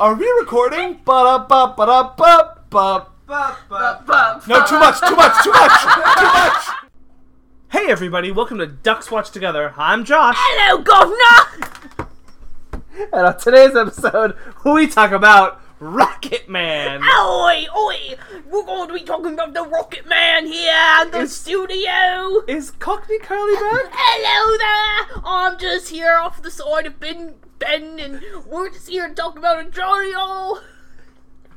Are we recording? No, too much, too much, too much, too much. Hey everybody, welcome to Ducks Watch Together. I'm Josh, Hello, governor! and on today's episode, we talk about Rocket Man. Oi, oi! We're going to be talking about the Rocket Man here in the Is- studio! Is Cockney Carly back? Hello there! I'm just here off the side of Ben, Ben and we're just here to talk about a jolly old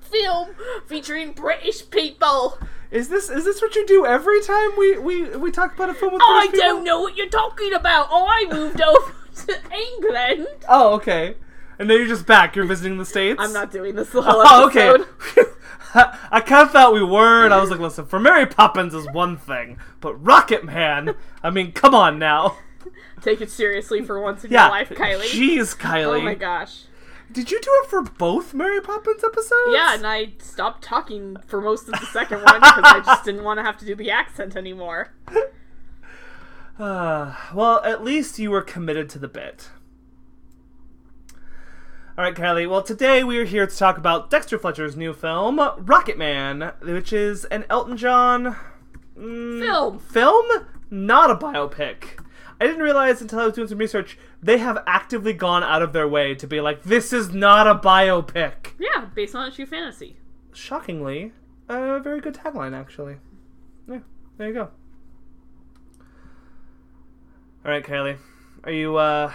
film featuring British people. Is this is this what you do every time we we, we talk about a film with I British people? don't know what you're talking about. Oh, I moved over to England. Oh, okay. And now you're just back. You're visiting the states. I'm not doing this the whole Oh, okay. I kind of thought we were, and I was like, listen, for Mary Poppins is one thing, but Rocket Man, I mean, come on now. Take it seriously for once in Yeah. your life, Kylie. Jeez, Kylie. Oh my gosh. Did you do it for both Mary Poppins episodes? Yeah, and I stopped talking for most of the second one because I just didn't want to have to do the accent anymore. Uh, well, at least you were committed to the bit. All right, Kylie. Well, today we are here to talk about Dexter Fletcher's new film, Rocket Man, which is an Elton John mm, Film. Film, not a biopic. I didn't realize until I was doing some research they have actively gone out of their way to be like, this is not a biopic. Yeah, based on a true fantasy. Shockingly, a very good tagline, actually. Yeah, there you go. All right, Kylie, are you? uh...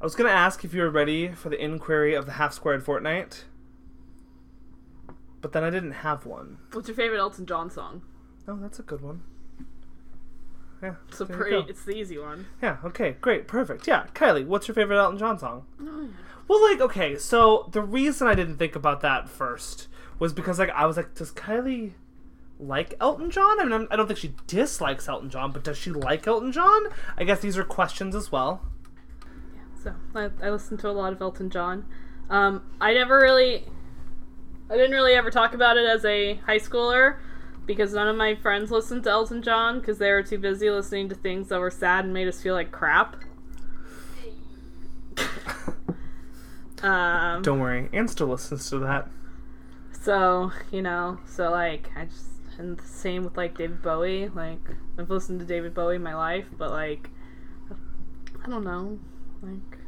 I was gonna ask if you were ready for the inquiry of the half squared fortnight, but then I didn't have one. What's your favorite Elton John song? Oh, that's a good one. Yeah, It's a pretty. It's the easy one. Yeah, okay, great, perfect. Yeah, Kylie, what's your favorite Elton John song? Oh, Well, like, okay, so the reason I didn't think about that first was because, like, I was like, does Kylie like Elton John? I mean, I'm, don't think she dislikes Elton John, but does she like Elton John? I guess these are questions as well. Yeah. So I, I listened to a lot of Elton John. Um, I never really, I didn't really ever talk about it as a high schooler because none of my friends listened to Elton John because they were too busy listening to things that were sad and made us feel like crap. um, Don't worry, Anne still listens to that. So, you know, so like I just and the same with like David Bowie. Like I've listened to David Bowie my life, but like I don't know. Like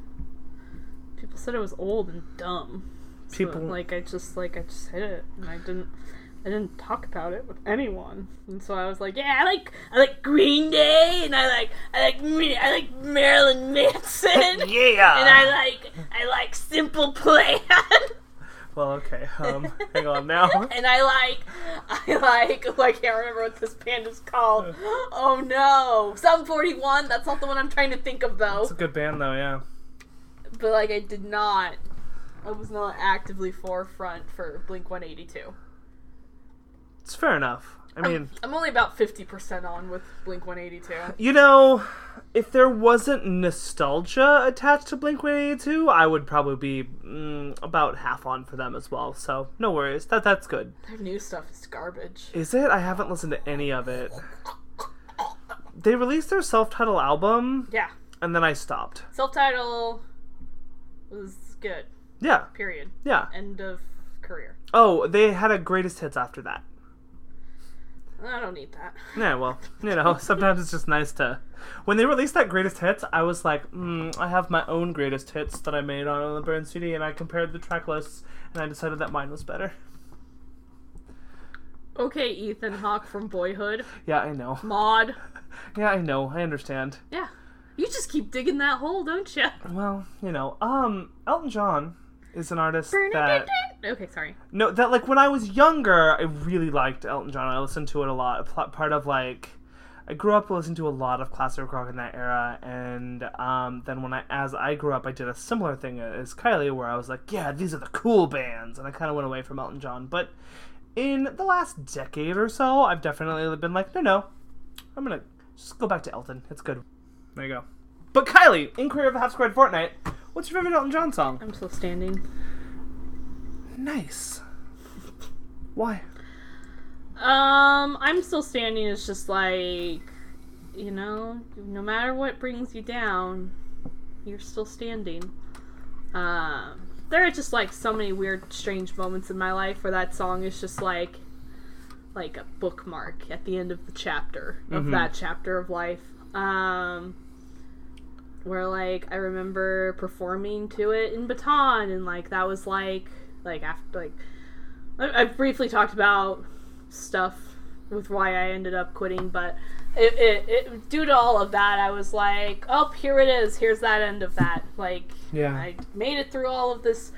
people said it was old and dumb. So, People- like I just like I just hit it and I didn't I didn't talk about it with anyone. And so I was like, yeah, I like I like Green Day and I like I like I like Marilyn Manson. Yeah! And I like I like Simple Plan. Well, okay, um, hang on now. and I like, I like, oh, I can't remember what this band is called. Oh no, Sum Forty One. That's not the one I'm trying to think of though. It's a good band, though, yeah. But like, I did not, I was not actively forefront for Blink One Eighty Two. It's fair enough. I mean, I'm only about fifty percent on with Blink One Eighty Two. You know, if there wasn't nostalgia attached to Blink 182, I would probably be mm, about half on for them as well. So no worries. That that's good. Their new stuff is garbage. Is it? I haven't listened to any of it. They released their self-titled album, Yeah, and then I stopped. self-title was good. Yeah, Period. yeah. End of career. Oh, they had a greatest hits after that. I don't need that. Yeah, well, you know, sometimes it's just nice to. When they released that greatest hits, I was like, mm, I have my own greatest hits that I made on the Burn CD, and I compared the track lists, and I decided that mine was better. Okay, Ethan Hawke from Boyhood. Yeah, I know. Maud. Yeah, I know. I understand. Yeah. You just keep digging that hole, don't you? Well, you know, um, Elton John is an artist that Okay, sorry. no, that like when I was younger, I really liked Elton John. I listened to it a lot. Part of like, I grew up listening to a lot of classic rock in that era, and um, then when I, as I grew up, I did a similar thing as Kylie, where I was like, yeah, these are the cool bands, and I kind of went away from Elton John. But in the last decade or so, I've definitely been like, no, no, I'm gonna just go back to Elton. It's good. There you go. But Kylie, Inquiry of the Half Squared Fortnight, what's your favorite Elton John song? I'm still standing. Nice. Why? Um, I'm still standing is just like, you know, no matter what brings you down, you're still standing. Um, there are just like so many weird, strange moments in my life where that song is just like like a bookmark at the end of the chapter of Mhm. that chapter of life. Um, where like I remember performing to it in Baton, and like that was like like after like I, I've briefly talked about stuff with why I ended up quitting, but it, it, it due to all of that, I was like, oh, here it is. Here's that end of that. Like, Yeah. I made it through all of this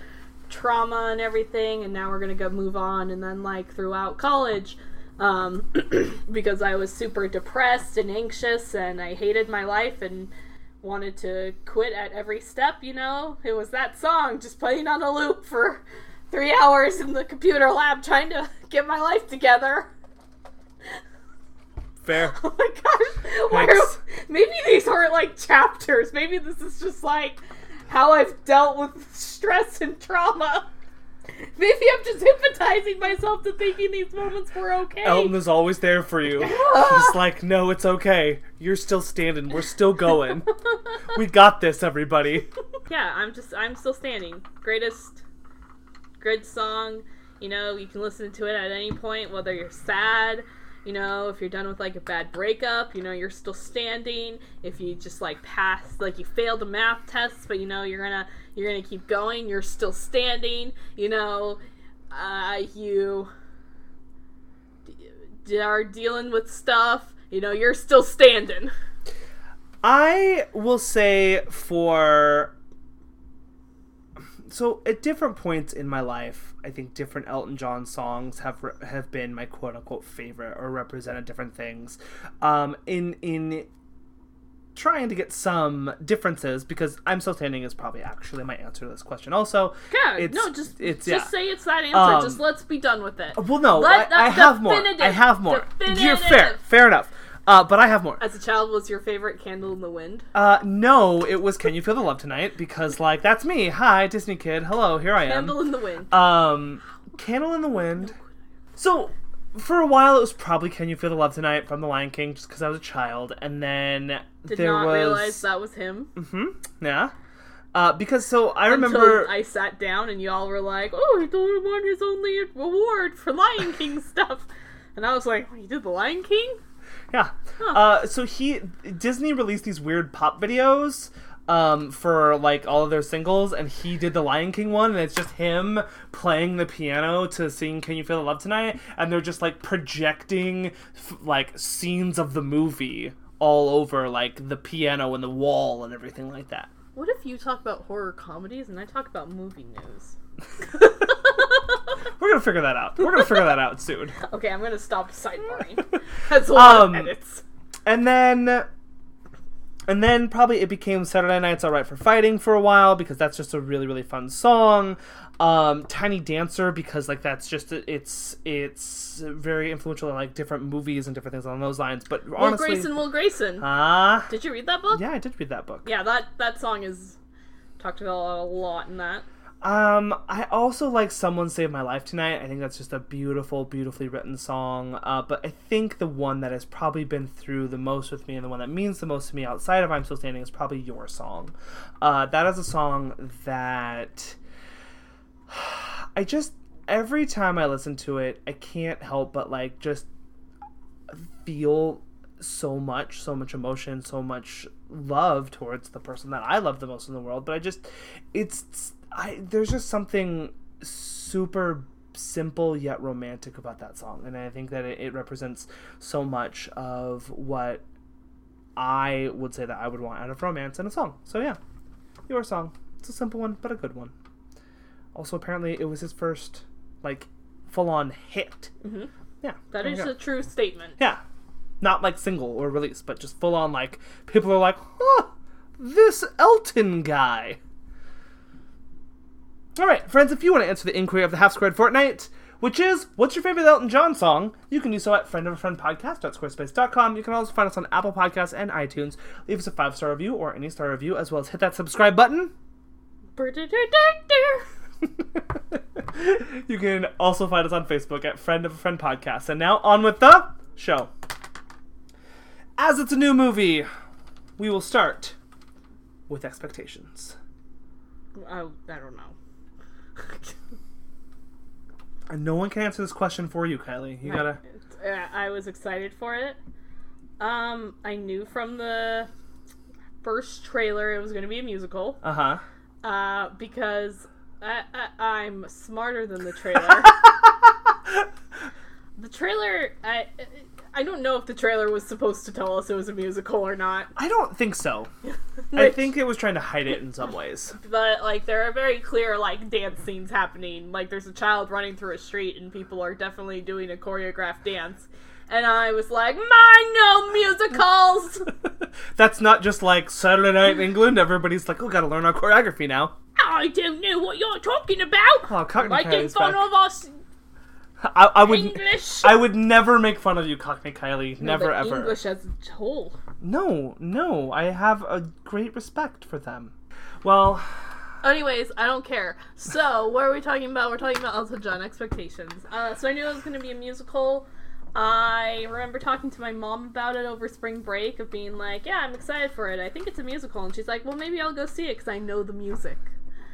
trauma and everything, and now we're gonna go move on. And then like throughout college, um, because I was super depressed and anxious, and I hated my life and wanted to quit at every step. You know, it was that song just playing on a loop for three hours in the computer lab trying to get my life together. Fair. Oh my gosh. Where, maybe these aren't like chapters. Maybe this is just like how I've dealt with stress and trauma. Maybe I'm just hypnotizing myself to thinking these moments were okay. Elton is always there for you. He's like, no, it's okay. You're still standing. We're still going. We got this, everybody. yeah, I'm just I'm still standing. Greatest good song. You know, you can listen to it at any point, whether you're sad, you know, if you're done with like a bad breakup, you know, you're still standing. If you just like pass like you failed a math test, but you know you're gonna you're gonna keep going, you're still standing, you know, uh you d- are dealing with stuff, you know, you're still standing. I will say for so at different points in my life, I think different Elton John songs have re- have been my quote unquote favorite or represented different things. Um, in in trying to get some differences because I'm still standing is probably actually my answer to this question. Also, Yeah, It's- no, just it's- just yeah. say it's that answer. Um, just let's be done with it. well, no, Let I, I have more. I have more. You're fair, fair enough. Uh, but I have more. As a child, was your favorite "Candle in the Wind"? Uh, no, it was "Can You Feel the Love Tonight?" because like that's me. Hi, Disney kid. Hello, here I am. "Candle in the Wind." Um, Candle in the Wind. So, for a while, it was probably "Can You Feel the Love Tonight" from The Lion King, just because I was a child, and then Did there not was realize that was him. Mm hmm. yeah. Uh, because so I remember Until I sat down and y'all were like, "Oh, he won his only award for Lion King stuff," and I was like, "You did the Lion King?" Yeah. Uh, so he Disney released these weird pop videos um, for like all of their singles, and he did the Lion King one, and it's just him playing the piano to sing "Can You Feel the Love Tonight," and they're just like projecting f- like scenes of the movie all over like the piano and the wall and everything like that. What if you talk about horror comedies and I talk about movie news? We're gonna figure that out. We're gonna figure that out soon. Okay, I'm gonna stop sidebarring. That's a lot Um, of edits. and then and then probably it became Saturday Night's Alright for Fighting for a while because that's just a really really fun song. Um, Tiny Dancer because like that's just it's it's very influential in like different movies and different things along those lines. But Will honestly, Grayson, Will Grayson. ah, Did you read that book? yeah, I did read that book. Yeah, that that song is talked about a lot in that. Um, I also like "Someone Saved My Life Tonight." I think that's just a beautiful, beautifully written song. Uh, but I think the one that has probably been through the most with me, and the one that means the most to me outside of "I'm Still Standing," is probably "Your Song." Uh, that is a song that I just every time I listen to it, I can't help but like just feel so much, so much emotion, so much love towards the person that I love the most in the world. But I just, it's, I there's just something super simple yet romantic about that song, and I think that it, it represents so much of what I would say that I would want out of romance in a song. So yeah, your song. It's a simple one, but a good one. Also, apparently, it was his first like full-on hit. Mhm. Yeah, That is go. a true statement. Yeah. Not like single or release, but just full on like people are like, huh, this Elton guy. Alright, friends, if you want to answer the inquiry of the Half Squared Fortnite, which is, what's your favorite Elton John song? You can do so at friendofafriendpodcast.squarespace.com. You can also find us on Apple Podcasts and iTunes. Leave us a five star review or any star review, as well as hit that subscribe button. you can also find us on Facebook at Friend of a Friend Podcast. And now on with the show. As it's a new movie, we will start with expectations. I, I don't know. And no one can answer this question for you, Kylie. You gotta. Uh, I was excited for it. Um, I knew from the first trailer it was going to be a musical. Uh huh. Uh, because I, I, I'm smarter than the trailer. the trailer, I, I don't know if the trailer was supposed to tell us it was a musical or not. I don't think so. I think it was trying to hide it in some ways. but like there are very clear like dance scenes happening. Like there's a child running through a street and people are definitely doing a choreographed dance. And I was like, "My no musicals." That's not just like Saturday Night in England. Everybody's like, oh, gotta learn our choreography now. I don't know what you're talking about. Oh, Cockney Making fun back. of us I, I would. English. I would never make fun of you, Cockney Kylie. No, Never ever. English as a whole. No, no. I have a great respect for them. Well, Anyways, I don't care. So, what are we talking about? We're talking about Elton John expectations. Uh, so I knew it was going to be a musical. I remember talking to my mom about it over spring break, of being like, "Yeah, I'm excited for it. I think it's a musical." And she's like, "Well, maybe I'll go see it because I know the music."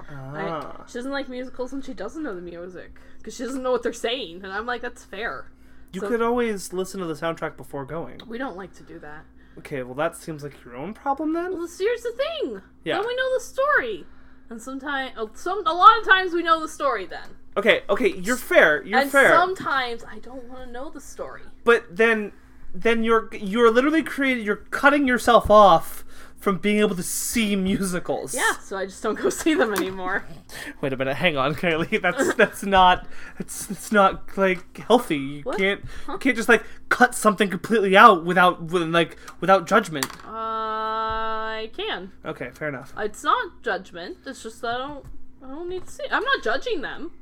I, ah. she doesn't like musicals, and she doesn't know the music because she doesn't know what they're saying. And I'm like, "That's fair." you so- could always listen to the soundtrack before going. We don't like to do that. Okay, well that seems like your own problem then. Well, here's the thing. Yeah. Then we know the story, and sometimes, oh, some, a lot of times we know the story then. Okay, okay, you're fair. You're and fair. sometimes I don't want to know the story. But then, then you're you're literally creating. You're cutting yourself off from being able to see musicals. Yeah, so I just don't go see them anymore. Wait a minute. Hang on, Kylie. That's that's not. It's it's not like healthy. You What? can't you can't just like cut something completely out without with, like without judgment. Uh, I can. Okay, fair enough. It's not judgment. It's just that I don't. I don't need to see. I'm not judging them.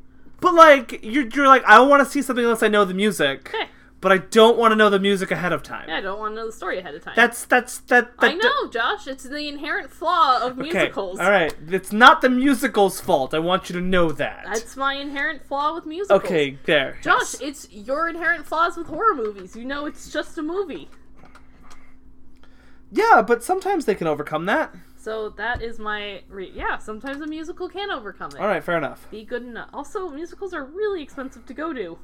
But like you're you're like I don't want to see something unless I know the music. Okay. But I don't want to know the music ahead of time. Yeah, I don't want to know the story ahead of time. That's that's that. that I know, Josh. It's the inherent flaw of Okay. musicals. All right. It's not the musical's fault. I want you to know that. That's my inherent flaw with musicals. okay. There. Josh, yes. it's your inherent flaws with horror movies. You know it's just a movie. Yeah, but sometimes they can overcome that. So that is my re- yeah. Sometimes a musical can overcome it. All right. Fair enough. Be good enough. Also, musicals are really expensive to go to.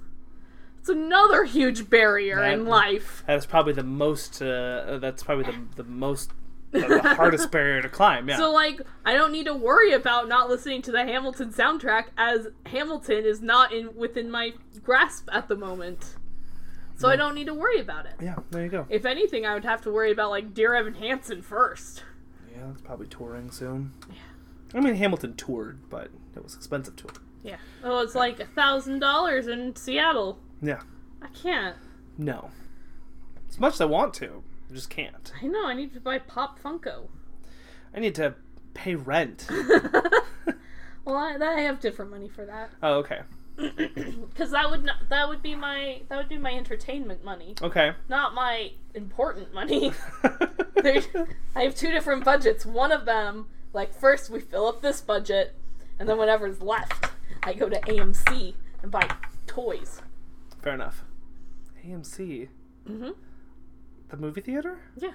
It's another huge barrier That- in life. That is probably the most. Uh, that's probably the the most. the hardest barrier to climb. Yeah. So like, I don't need to worry about not listening to the Hamilton soundtrack as Hamilton is not in within my grasp at the moment. So I don't need to worry about it. yeah. There you go. If anything, I would have to worry about like Dear Evan Hansen first. Yeah, it's probably touring soon. Yeah. I mean, Hamilton toured, but it was expensive tour. Yeah. Oh, it's like a thousand dollars in Seattle. Yeah. I can't. No. As much as I want to, I just can't. I know. I need to buy Pop Funko. I need to pay rent. Well, I, I have different money for that. oh, okay. Because that would not, that would be my that would be my entertainment money, Okay. not my important money. I have two different budgets. One of them, like first we fill up this budget, and then whatever's left, I go to AMC and buy toys. Fair enough. AMC, hmm the movie theater, Yeah.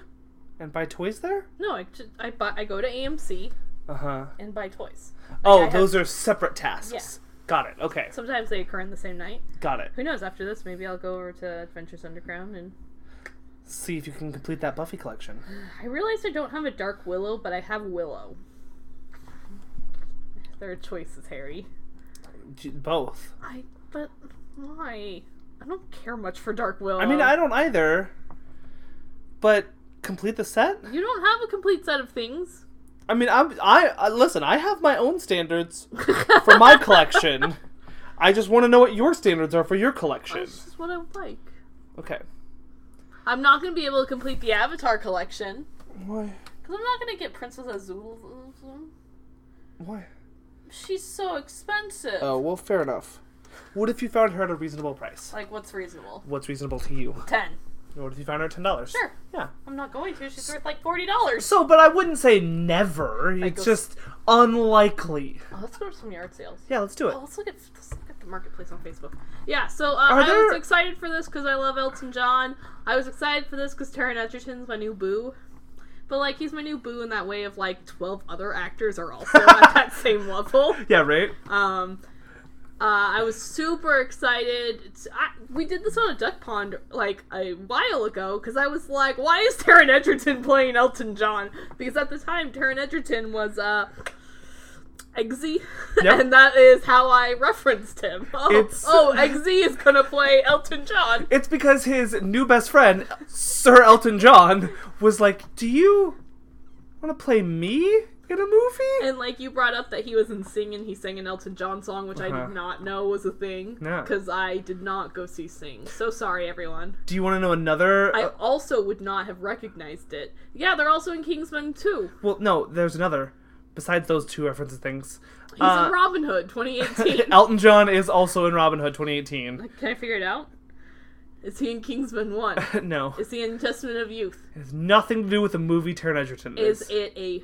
and buy toys there. No, I ju- I buy I go to AMC Uh huh. and buy toys. Oh, I have- those are separate tasks. Yeah. Got it. Okay. Sometimes they occur in the same night. Got it. Who knows? After this, maybe I'll go over to Adventures Underground and. See if you can complete that Buffy collection. I realize I don't have a Dark Willow, but I have Willow. There are choices, Harry. Both. I but why? I don't care much for Dark Willow. I mean, I don't either. But complete the set. You don't have a complete set of things. I mean, I'm I uh, listen. I have my own standards for my collection. I just want to know what your standards are for your collection. This is what I would like. Okay. I'm not gonna be able to complete the Avatar collection Why? because I'm not gonna get Princess Azula. Why? She's so expensive. Oh well, fair enough. What if you found her at a reasonable price? Like, what's reasonable? What's reasonable to you? Ten. What if you found her at ten dollars? Sure. Yeah. I'm not going to. She's worth like forty dollars. So, but I wouldn't say never. It's just unlikely. Oh, let's go to some yard sales. Yeah, let's do it. Oh, let's look at let's look at the marketplace on Facebook. Yeah, so uh, I there- was excited for this because I love Elton John. I was excited for this because Taron Egerton's my new boo. But like he's my new boo in that way of like twelve other actors are also at that same level. Yeah, right. Um, uh, I was super excited. I, we did this on a duck pond like a while ago because I was like, why is Taron Egerton playing Elton John? Because at the time, Taron Egerton was uh, Eggsy, Yep. and that is how I referenced him. Oh, It's- oh, Eggsy is gonna play Elton John. It's because his new best friend, Sir Elton John, was like, "Do you want to play me in a movie?" And like you brought up that he was in Sing and he sang an Elton John song, which I Uh-huh. did not know was a thing because I did not go see Sing. So sorry, everyone. Do you want to know another? I uh, also would not have recognized it. Yeah, they're also in Kingsman too. well, no, there's another. Besides those two references things, He's Uh, in Robin Hood 2018. Elton John is also in Robin Hood 2018. Can I figure it out? Is he in Kingsman 1? no, Is he in Testament of Youth? it has nothing to do with the movie Taron Egerton Is is. it a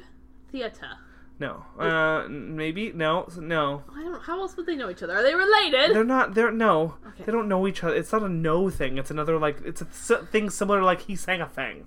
theater? No, uh, maybe no, no. I don't. How else would they know each other? Are they related? They're not. They're no. Okay. They don't know each other. It's not a no thing. It's another like. It's a thing similar to like he sang a thing.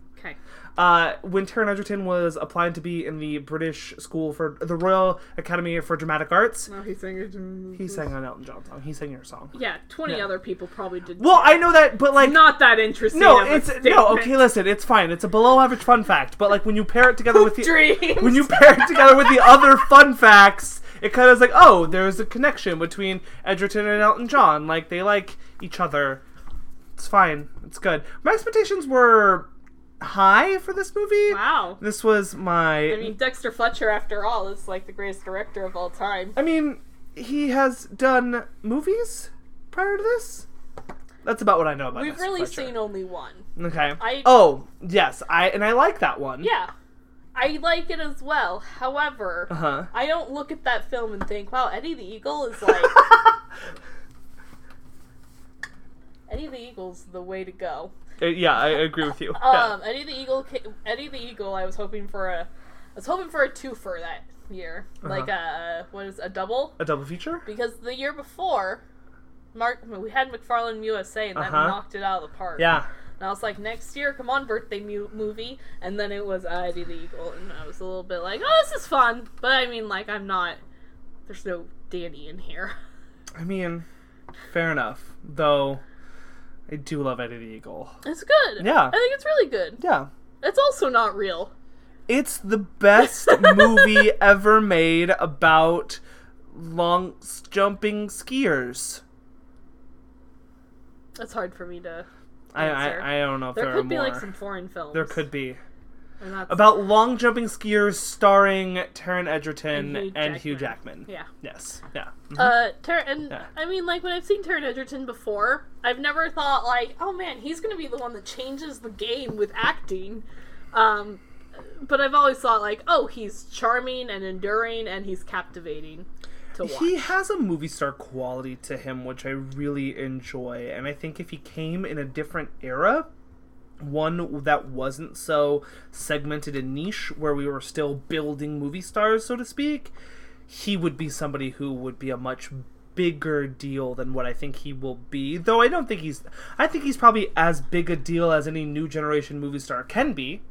Okay. Uh, when Taron Egerton was applying to be in the British School for the Royal Academy for Dramatic Arts, No, he sang it. he sang an Elton John song. He sang your song. Yeah, 20 Yeah. other people probably did. Well, I know that, but like. not that interesting. no, of a it's no okay. Listen, it's fine. It's a below average fun fact, but like when you pair it together with the Dreams. when you pair it together with the other fun facts, it kind of is like, oh, there's a connection between Egerton and Elton John. Like they like each other. It's fine. It's good. My expectations were high for this movie. Wow. This was my. I mean, Dexter Fletcher, after all, is like the greatest director of all time. I mean, he has done movies prior to this. That's about what I know about. We've Dexter really Fletcher. seen only one. Okay. I- oh yes, I and I like that one. Yeah. I like it as well. However, Uh huh. I don't look at that film and think, wow, Eddie the Eagle is like. Eddie the Eagle's the way to go. Uh, yeah, I agree with you. Yeah. Um, Eddie the Eagle, Eddie the Eagle. I was hoping for a, I was hoping for a twofer that year, like a what is a double? A double feature. Because the year before, Mark we had McFarland USA and that Uh-huh. knocked it out of the park. Yeah. And I was like, next year, come on, birthday mu- movie. And then it was uh, Eddie the Eagle, and I was a little bit like, oh, this is fun. But I mean, like, I'm not. There's no Danny in here. I mean, fair enough. Though, I do love Eddie the Eagle. It's good. Yeah. I think it's really good. Yeah. It's also not real. It's the best movie ever made about long jumping skiers. It's hard for me to. I. I I don't know if there, could be more. like some foreign films. there could be that's- about long jumping skiers starring Taron Egerton And and Hugh Hugh, Jackman. Yeah. Yes. Yeah. Mhm. Uh, Ter- and Yeah. I mean, like when I've seen Taron Egerton before, I've never thought like, oh man, he's gonna be the one that changes the game with acting. Um, but I've always thought like, oh, he's charming and enduring, and he's captivating to watch. He has a movie star quality to him, which I really enjoy. And I think if he came in a different era, one that wasn't so segmented and niche, where we were still building movie stars, so to speak, he would be somebody who would be a much bigger deal than what I think he will be. Though I don't think he's. I think he's probably as big a deal as any new generation movie star can be.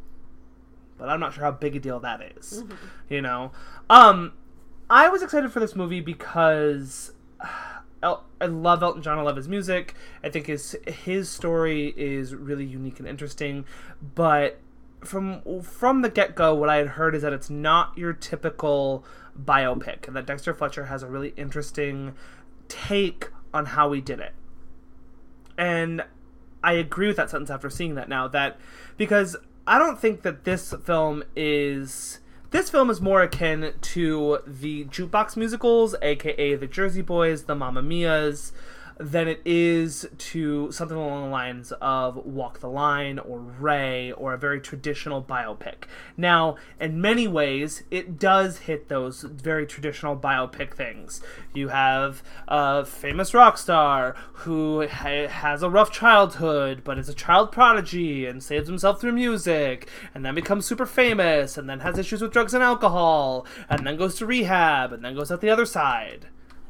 But I'm not sure how big a deal that is, You know? Um, I was excited for this movie because El- I love Elton John. I love his music. I think his his story is really unique and interesting. But from from the get go, what I had heard is that it's not your typical biopic, and that Dexter Fletcher has a really interesting take on how he did it. And I agree with that sentence after seeing that now. That because I don't think that this film is this film is more akin to the jukebox musicals, aka the Jersey Boys, the Mamma Mia's, than it is to something along the lines of Walk the Line or Ray or a very traditional biopic. Now, in many ways, it does hit those very traditional biopic things. You have a famous rock star who ha- has a rough childhood, but is a child prodigy and saves himself through music, and then becomes super famous, and then has issues with drugs and alcohol, and then goes to rehab, and then goes out the other side.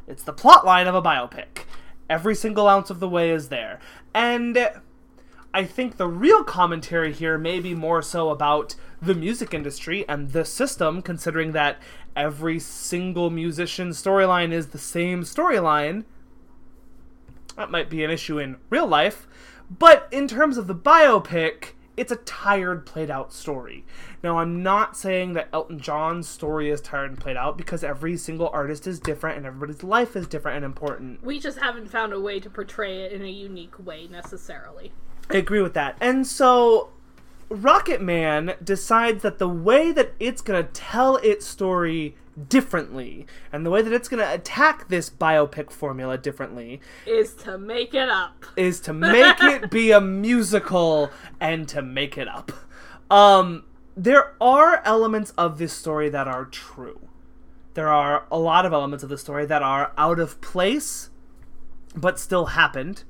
It's the plot line of a biopic. Every single ounce of the way is there. And I think the real commentary here may be more so about the music industry and the system, considering that every single musician storyline is the same storyline. That might be an issue in real life, but in terms of the biopic, it's a tired, played out story. Now, I'm not saying that Elton John's story is tired and played out because every single artist is different and everybody's life is different and important. We just haven't found a way to portray it in a unique way necessarily. I agree with that. And so Rocket Man decides that the way that it's going to tell its story differently and the way that it's going to attack this biopic formula differently Is to make it up. is to make it be a musical and to make it up. Um there are elements of this story that are true. There are a lot of elements of the story that are out of place but still happened.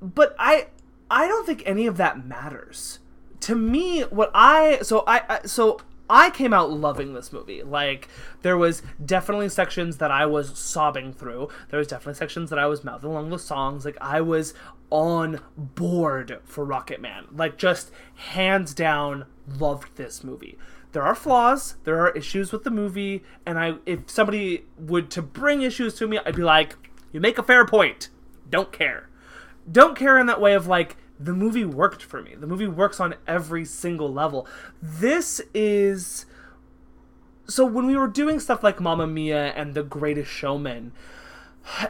But I I don't think any of that matters. To me, what I so I, I so I came out loving this movie. Like there was definitely sections that I was sobbing through. There was definitely sections that I was mouthing along the songs. Like I was on board for Rocket Man. Like just hands down loved this movie. There are flaws, there are issues with the movie, and I if somebody would to bring issues to me, I'd be like, "You make a fair point. Don't care." Don't care in that way of like the movie worked for me. The movie works on every single level. This is so when we were doing stuff like Mamma Mia and The Greatest Showman,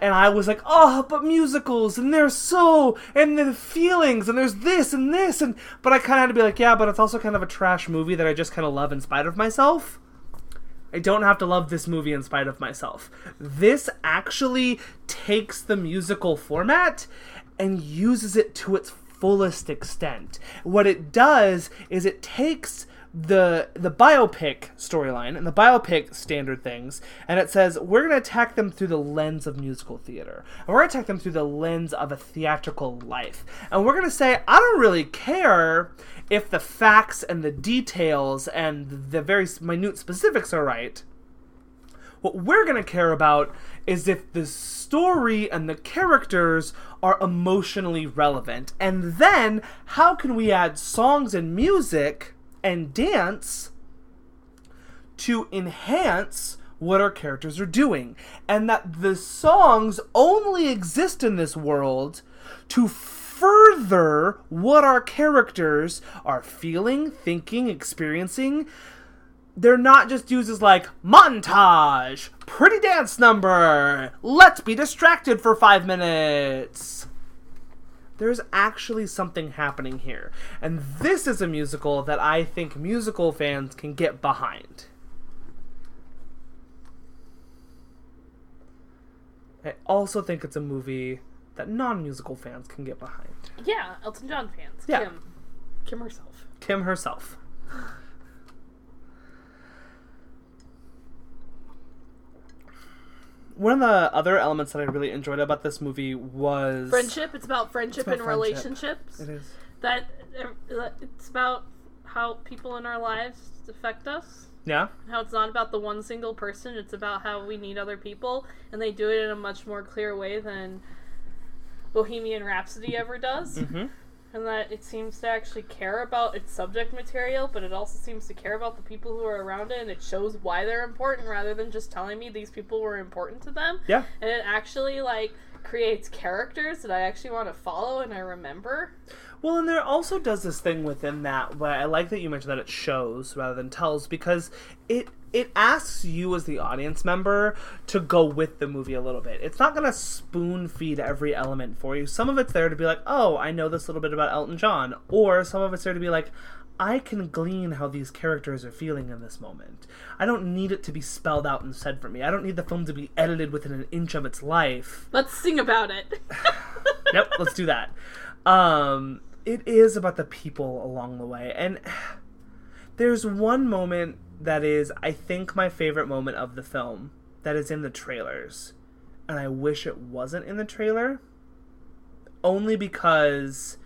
and I was like, oh, but musicals, and they're so, and the feelings, and there's this and this, and but I kind of had to be like, yeah, but it's also kind of a trash movie that I just kind of love in spite of myself. I don't have to love this movie in spite of myself. This actually takes the musical format and uses it to its fullest extent. What it does is it takes the the biopic storyline and the biopic standard things and it says we're going to attack them through the lens of musical theater. And we're going to attack them through the lens of a theatrical life. And we're going to say i don't really care if the facts and the details and the very minute specifics are right what we're going to care about is if the story and the characters are emotionally relevant. And then, how can we add songs and music and dance to enhance what our characters are doing? And that the songs only exist in this world to further what our characters are feeling, thinking, experiencing they're not just used as like montage, pretty dance number, let's be distracted for five minutes. There's actually something happening here. And this is a musical that I think musical fans can get behind. I also think it's a movie that non musical fans can get behind. Yeah, Elton John fans. Yeah. Kim. Kim herself. Kim herself. One of the other elements that I really enjoyed about this movie was Friendship. It's about friendship about and friendship. relationships. It is. That it's about how people in our lives affect us. Yeah. How it's not about the one single person. It's about how we need other people, and they do it in a much more clear way than Bohemian Rhapsody ever does. Mm-hmm. And that it seems to actually care about its subject material, but it also seems to care about the people who are around it, and it shows why they're important rather than just telling me these people were important to them. Yeah. And it actually like creates characters that I actually want to follow and I remember. Well, and there also does this thing within that, but I like that you mentioned that it shows rather than tells because it it asks you as the audience member to go with the movie a little bit. It's not going to spoon feed every element for you. Some of it's there to be like, "Oh, I know this little bit about Elton John," or some of it's there to be like, I can glean how these characters are feeling in this moment. I don't need it to be spelled out and said for me. I don't need the film to be edited within an inch of its life. Let's sing about it. yep, let's do that. Um, it is about the people along the way. And there's one moment that is, I think, my favorite moment of the film that is in the trailers. And I wish it wasn't in the trailer. Only because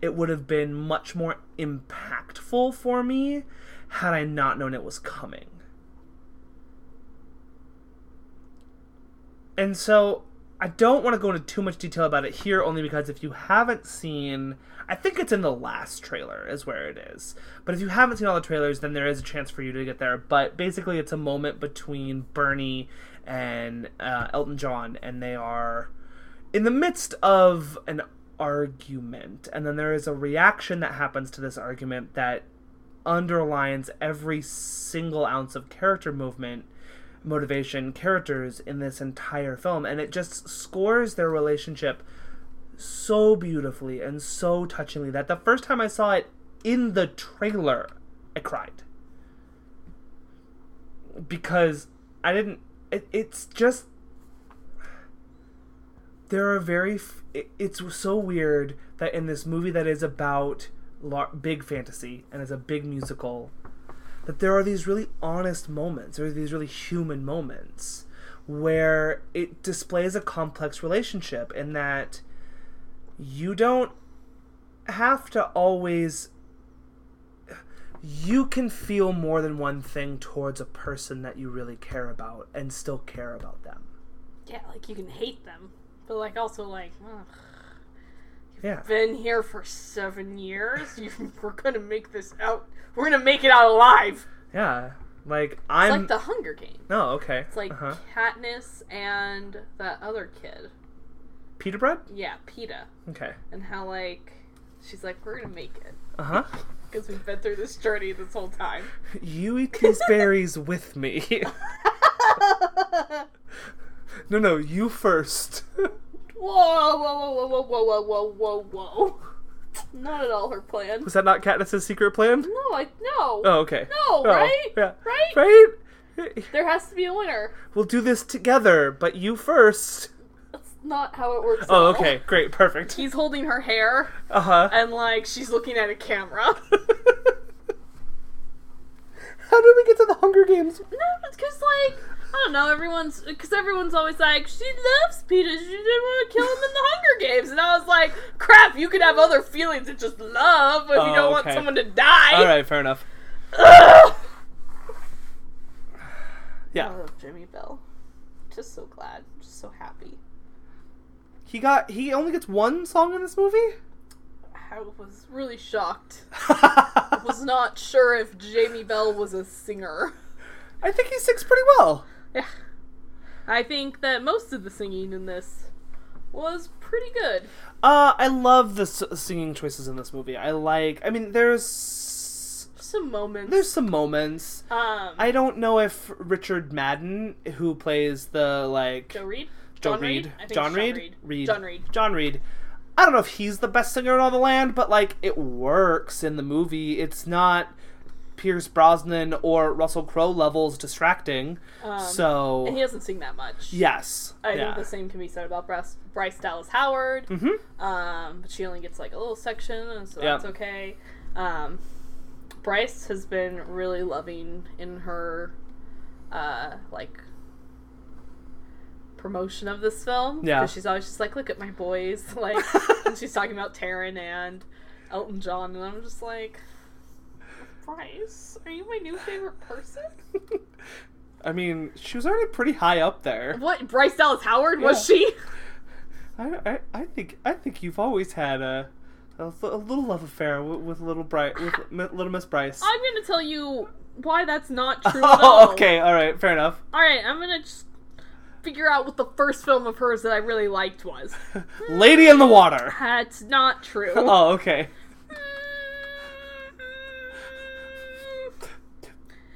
it would have been much more impactful for me had I not known it was coming. And so I don't want to go into too much detail about it here, only because if you haven't seen, I think it's in the last trailer, is where it is. But if you haven't seen all the trailers, then there is a chance for you to get there. But basically, it's a moment between Bernie and uh, Elton John, and they are in the midst of an argument, and then there is a reaction that happens to this argument that underlines every single ounce of character movement motivation characters in this entire film and it just scores their relationship so beautifully and so touchingly that the first time I saw it in the trailer I cried. Because I didn't it, it's just there are very it, it's so weird that in this movie that is about lar- big fantasy and is a big musical that there are these really honest moments, there are these really human moments where it displays a complex relationship in that you don't have to always you can feel more than one thing towards a person that you really care about and still care about them. Yeah, like you can hate them, but like also like, ugh, Yeah. been here for seven years. You, we're gonna make this out. We're gonna make it out alive. Yeah. Like I'm like the Hunger Games. No, okay. It's like uh-huh. Katniss and that other kid. Peter bread? Yeah, Peeta, Okay. and how like she's like, we're gonna make it Uh-huh. because we've been through this journey this whole time. You eat these berries with me. no, no, you first. Whoa, whoa, whoa, whoa, whoa, whoa, whoa, whoa, whoa. Not at all her plan. Was that not Katniss's secret plan? No, I no. Oh, okay. No, oh, right? Yeah. Right? Right? There has to be a winner. We'll do this together, but you first. That's not how it works. Oh, okay, great, perfect. He's holding her hair. Uh huh. And like she's looking at a camera. how did we get to the Hunger Games? No, because like I don't know. Everyone's because everyone's always like she loves Peter. She didn't want to kill him in the Hunger Games, and I was like, crap. You could have other feelings than just love if you Oh, don't want someone to die. All right, fair enough. Ugh. Yeah. I love Jamie Bell. Just so glad. Just so happy. He got he only gets one song in this movie? I was really shocked. I was not sure if Jamie Bell was a singer. I think he sings pretty well. Yeah. I think that most of the singing in this was pretty good. Uh, I love the s- singing choices in this movie. I like. I mean, there's Some moments. there's some moments. um I don't know if Richard Madden, who plays the like Joe Reid? Joe John Reid, think John it's Reid, Reid. John Reid. John Reid. I don't know if he's the best singer in all the land, but like it works in the movie. It's not Pierce Brosnan or Russell Crowe levels distracting. Um, so And he doesn't sing that much. yes, I yeah. think the same can be said about Bryce, Bryce Dallas Howard. Mhm. Um, but she only gets like a little section, and so Yep. that's okay. Um, Bryce has been really loving in her, uh, like promotion of this film. Yeah. she's always just like, look at my boys, like, and she's talking about Taron and Elton John, and I'm just like, Bryce, are you my new favorite person? I mean, she was already pretty high up there. What Bryce Dallas Howard was she? I, I, I think I think you've always had a a, a little love affair with, with little Bright with little Miss Bryce. I'm gonna tell you why that's not true at oh, all. Oh, okay, all right, fair enough. All right, I'm gonna just figure out what the first film of hers that I really liked was. Lady in the Water. That's not true. Oh, okay.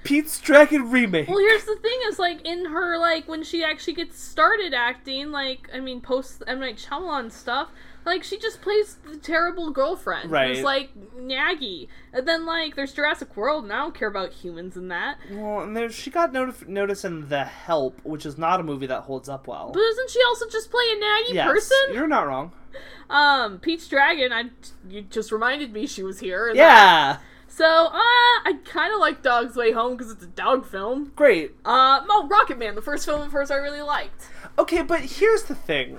Pete's Dragon remake. Well, here's the thing: is like in her like when she actually gets started acting, like I mean, post M Night Shyamalan stuff, like she just plays the terrible girlfriend Right. who's like naggy, and then like there's Jurassic World, and I don't care about humans in that. Well, and there's she got notif- notice in The Help, which is not a movie that holds up well. But doesn't she also just play a naggy yes, person? you're not wrong. Um, Pete's Dragon, I you just reminded me she was here. Yeah. that. So, uh, I kind of like Dog's Way Home because it's a dog film. great. Uh, oh, Rocket Man, the first film of hers I really liked. Okay, but here's the thing.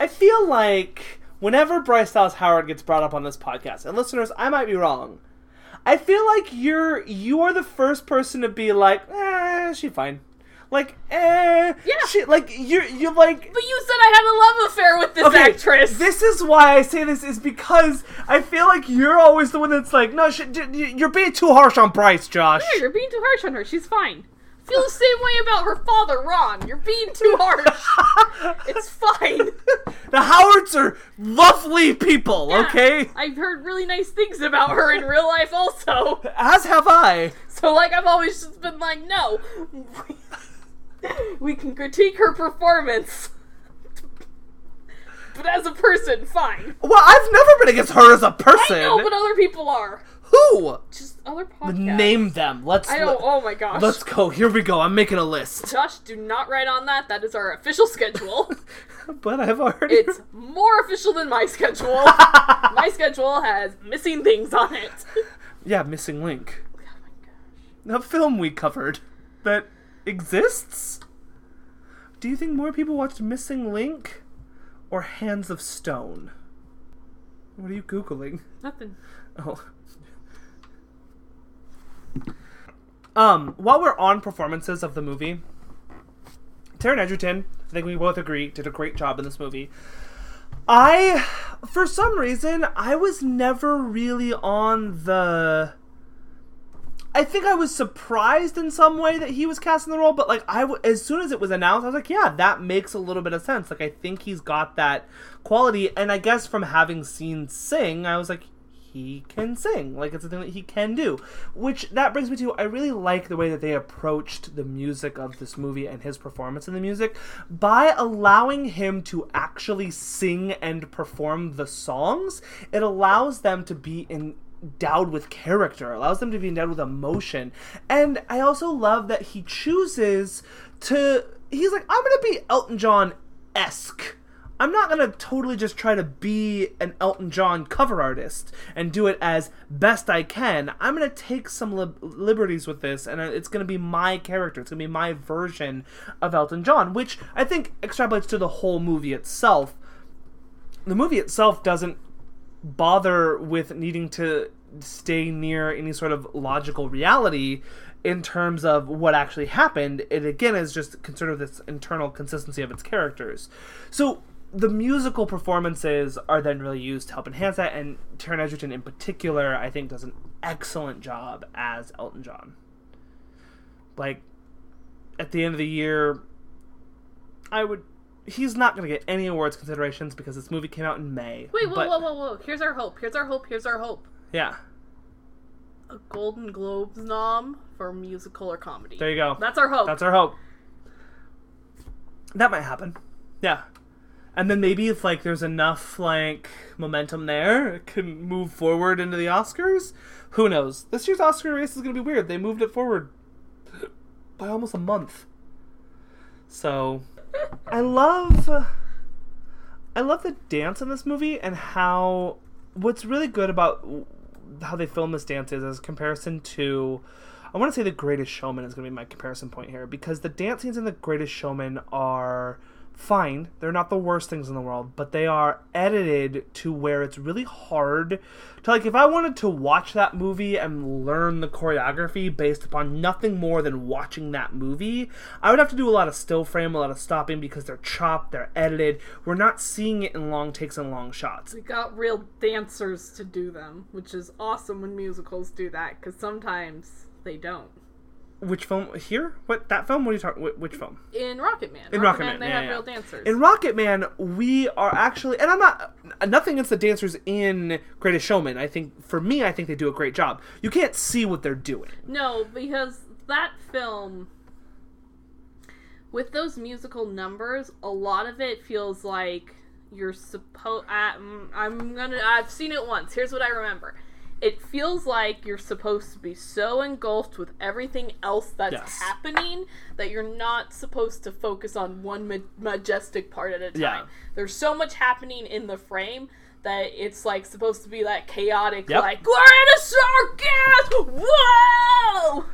I feel like whenever Bryce Dallas Howard gets brought up on this podcast, and listeners, I might be wrong. I feel like you're you are the first person to be like, eh, she's fine. Like, eh. Yeah. She, like, you're, you're like. But you said I had a love affair with this Okay, actress. This is why I say this is because I feel like you're always the one that's like, no, sh- d- d- you're being too harsh on Bryce, Josh. Yeah, you're being too harsh on her. She's fine. Feel the same way about her father, Ron. You're being too harsh. it's fine. the Howards are lovely people, Yeah, okay? I've heard really nice things about her in real life, also. As have I. So, like, I've always just been like, no. We can critique her performance. But as a person, fine. Well, I've never been against her as a person. I know, but other people are. Who? Just other podcasts. Name them. Let's. I don't. Oh my gosh. Let's go. Here we go. I'm making a list. Josh, do not write on that. That is our official schedule. But I've already. it's more official than my schedule. my schedule has missing things on it. yeah, missing link. Oh my gosh. A film we covered that exists. Do you think more people watched Missing Link or Hands of Stone? What are you googling? Nothing. Oh. Um, while we're on performances of the movie, Taron Egerton, I think we both agree, did a great job in this movie. I, for some reason, I was never really on the. I think I was surprised in some way that he was cast in the role, but like I, w- as soon as it was announced, I was like, yeah, that makes a little bit of sense. Like I think he's got that quality, and I guess from having seen Sing, I was like, he can sing. Like it's a thing that he can do. Which that brings me to I really like the way that they approached the music of this movie and his performance in the music by allowing him to actually sing and perform the songs. It allows them to be in endowed with character, allows them to be endowed with emotion. And I also love that he chooses to he's like, I'm gonna be Elton John esque. I'm not gonna totally just try to be an Elton John cover artist and do it as best I can. I'm gonna take some lib- liberties with this, and it's gonna be my character. It's gonna be my version of Elton John, which I think extrapolates to the whole movie itself. The movie itself doesn't bother with needing to stay near any sort of logical reality in terms of what actually happened. It again is just concerned with this internal consistency of its characters. So the musical performances are then really used to help enhance that, and Taron Egerton in particular, I think, does an excellent job as Elton John. Like, at the end of the year, I would. He's not going to get any awards considerations because this movie came out in May. Wait, whoa, but- whoa, whoa, whoa. Here's our hope. Here's our hope. Here's our hope. Yeah, A Golden Globes nom for musical or comedy. there you go. That's our hope. That's our hope. That might happen. Yeah. And then maybe if like there's enough like momentum there, it can move forward into the Oscars. Who knows? This year's Oscar race is gonna be weird. They moved it forward by almost a month. So I love I love the dance in this movie and how what's really good about how they film this dance is as comparison to I want to say the Greatest Showman is going to be my comparison point here because the dance scenes in the Greatest Showman are fine. They're not the worst things in the world, but they are edited to where it's really hard to like if I wanted to watch that movie and learn the choreography based upon nothing more than watching that movie, I would have to do a lot of still frame, a lot of stopping because they're chopped, they're edited. We're not seeing it in long takes and long shots. We got real dancers to do them, which is awesome when musicals do that, because sometimes they don't. Which film here? What that film? What are you talking? Which film? In Rocket Man. In Rocket Man, they yeah, have yeah. real dancers. In Rocket Man, we are actually, and I'm not nothing against the dancers in Greatest Showman. I think for me, I think they do a great job. You can't see what they're doing. No, because that film, with those musical numbers, a lot of it feels like you're supposed. Mm, I'm gonna. I've seen it once. Here's what I remember. It feels like you're supposed to be so engulfed with everything else that's Yes. happening that you're not supposed to focus on one ma- majestic part at a time. Yeah. There's so much happening in the frame that it's like supposed to be that chaotic, Yep. like we're in a circus. Whoa!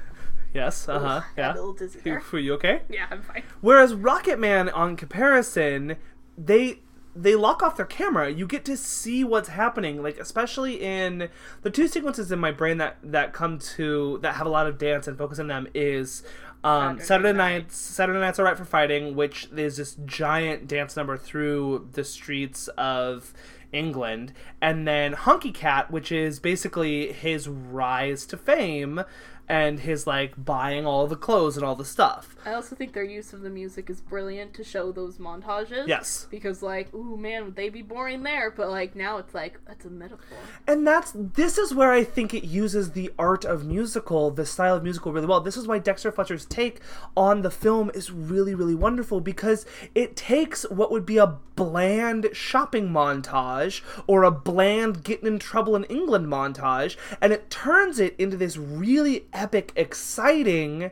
Yes. Uh huh. Yeah. a little dizzy there. Were you okay? Yeah, I'm fine. Whereas Rocket Man, on comparison, they they lock off their camera. You get to see what's happening. Like especially in the two sequences in my brain that that come to that have a lot of dance and focus on them is Um, Saturday Saturday night. nights, Saturday nights are right for fighting, which is this giant dance number through the streets of England, and then Honky Cat, which is basically his rise to fame and his like buying all the clothes and all the stuff. I also think their use of the music is brilliant to show those montages. Yes. Because like, ooh man, would they be boring there? But like now it's like that's a metaphor. And that's this is where I think it uses the art of musical, the style of musical really well. This is why Dexter Fletcher's take on the film is really really wonderful because it takes what would be a bland shopping montage or a bland getting in trouble in England montage and it turns it into this really epic exciting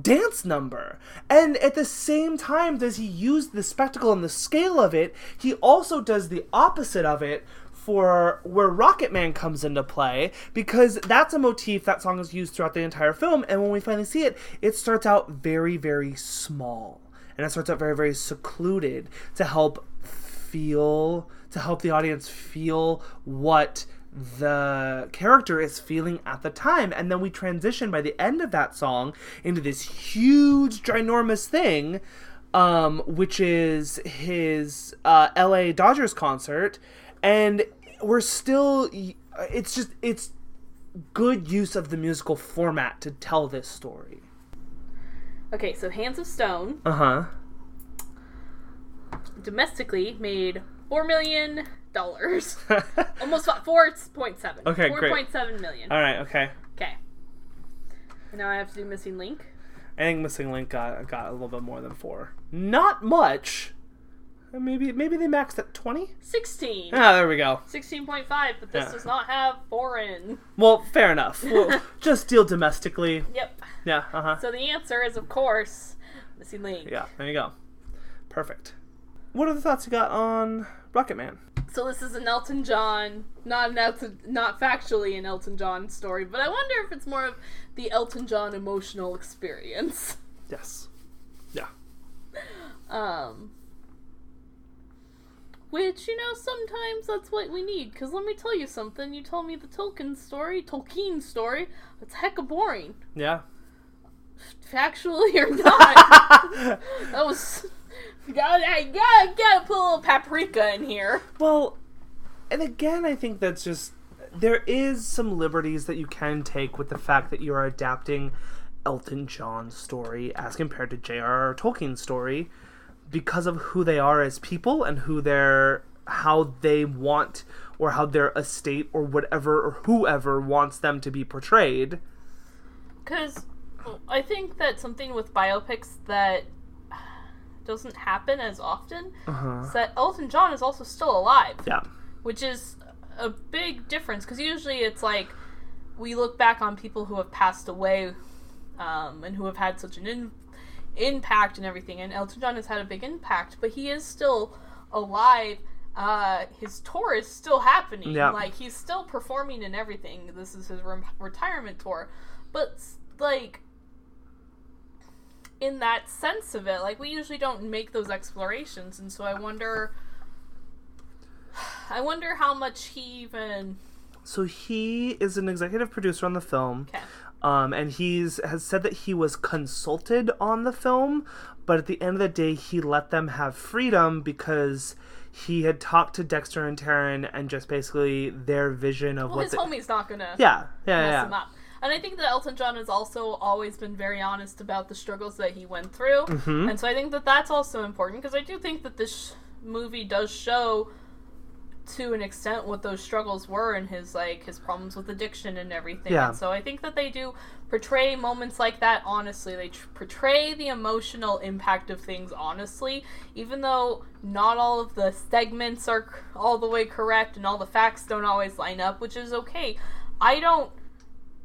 dance number. And at the same time, does he use the spectacle and the scale of it, he also does the opposite of it for where Rocket Man comes into play because that's a motif that song is used throughout the entire film. And when we finally see it, it starts out very, very small. And it starts out very, very secluded to help feel, to help the audience feel what the character is feeling at the time. And then we transition by the end of that song into this huge, ginormous thing, um, which is his uh, LA Dodgers concert. And we're still, it's just, it's good use of the musical format to tell this story. Okay, so Hands of Stone Uh huh. domestically made four million dollars. Almost four point seven. Okay, Four point seven million. All right, okay. Okay. And now I have to do missing link. I think Missing Link got got a little bit more than four. Not much. Uh, Maybe maybe they maxed at twenty. Sixteen. Ah, there we go. Sixteen point five, but this Yeah. does not have foreign. Well, fair enough. We'll just deal domestically. Yep. Yeah. Uh huh. So the answer is of course missing link. Yeah. There you go. Perfect. What are the thoughts you got on Rocket Man? So this is an Elton John, not an Elton, not factually an Elton John story, but I wonder if it's more of the Elton John emotional experience. Yes. Yeah. Um, which you know sometimes that's what we need. Cause let me tell you something. You told me the Tolkien story, Tolkien story. It's hecka boring, Yeah. factually or not. that was. You gotta, you gotta, gotta put a little paprika in here. Well, and again, I think that's just there is some liberties that you can take with the fact that you are adapting Elton John's story as compared to J.R.R. Tolkien's story because of who they are as people and who they're how they want or how their estate or whatever or whoever wants them to be portrayed. Because I think that something with biopics that doesn't happen as often Uh-huh. is that Elton John is also still alive, Yeah. which is a big difference. Because usually it's like we look back on people who have passed away um, and who have had such an in- impact and everything, and Elton John has had a big impact, but he is still alive. Uh, his tour is still happening. Yeah. Like he's still performing and everything. This is his rem- retirement tour, but like in that sense of it, like we usually don't make those explorations, and so I wonder. I wonder how much he even. So he is an executive producer on the film. Okay. Um, and he's has said that he was consulted on the film, but at the end of the day, he let them have freedom because he had talked to Dexter and Taron and just basically their vision of Well, what. his the- homie's not gonna. yeah, yeah, mess yeah. him up. And I think that Elton John has also always been very honest about the struggles that he went through. Mhm. And so I think that that's also important because I do think that this sh- movie does show to an extent what those struggles were and his like his problems with addiction and everything. Yeah. And so I think that they do portray moments like that honestly. They tr- portray the emotional impact of things honestly, even though not all of the segments are c- all the way correct and all the facts don't always line up, which is okay. I don't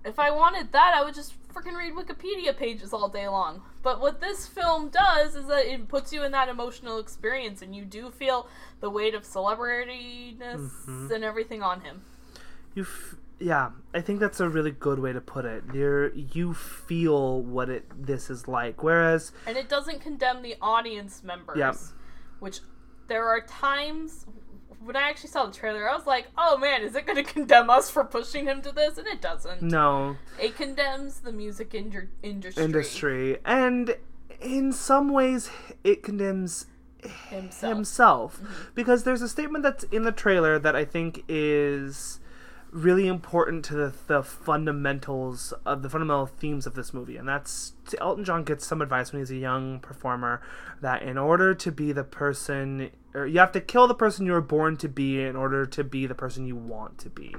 if I wanted that, I would just freaking read Wikipedia pages all day long. But what this film does is that it puts you in that emotional experience, and you do feel the weight of celebrityness Mhm. and everything on him. You, f- yeah, I think that's a really good way to put it. You're you feel what it this is like, whereas And it doesn't condemn the audience members, Yep. which there are times when I actually saw the trailer, I was like, "Oh man, is it going to condemn us for pushing him to this?" And it doesn't. No. It condemns the music indu- industry. Industry. And in some ways, it condemns himself. himself. Mm-hmm. Because there's a statement that's in the trailer that I think is really important to the, the fundamentals of the fundamental themes of this movie and that's elton john gets some advice when he's a young performer that in order to be the person or you have to kill the person you were born to be in order to be the person you want to be.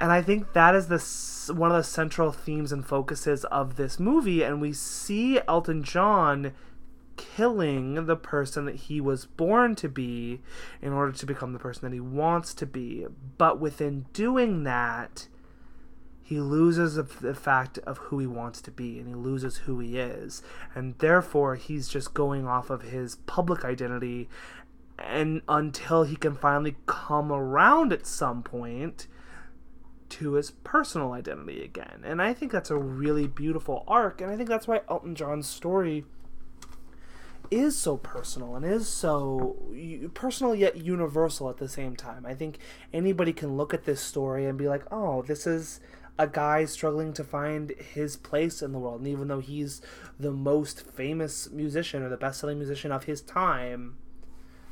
And I think that is the one of the central themes and focuses of this movie, and we see Elton John killing the person that he was born to be in order to become the person that he wants to be. But within doing that, he loses the fact of who he wants to be and he loses who he is. And therefore, he's just going off of his public identity and until he can finally come around at some point to his personal identity again. And I think that's a really beautiful arc and I think that's why Elton John's story is so personal and is so personal yet universal at the same time. I think anybody can look at this story and be like, "Oh, this is a guy struggling to find his place in the world." And even though he's the most famous musician or the best-selling musician of his time,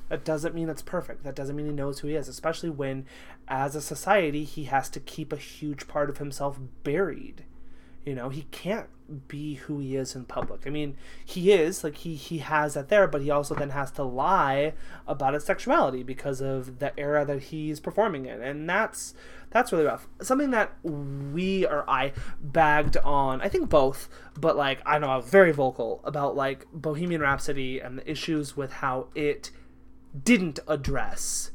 that doesn't mean it's perfect. That doesn't mean he knows who he is, especially when as a society he has to keep a huge part of himself buried. You know, he can't be who he is in public. I mean, he is like he he has that there, but he also then has to lie about his sexuality because of the era that he's performing in, and that's that's really rough. Something that we or I bagged on, I think both, but like I know I was very vocal about like Bohemian Rhapsody and the issues with how it didn't address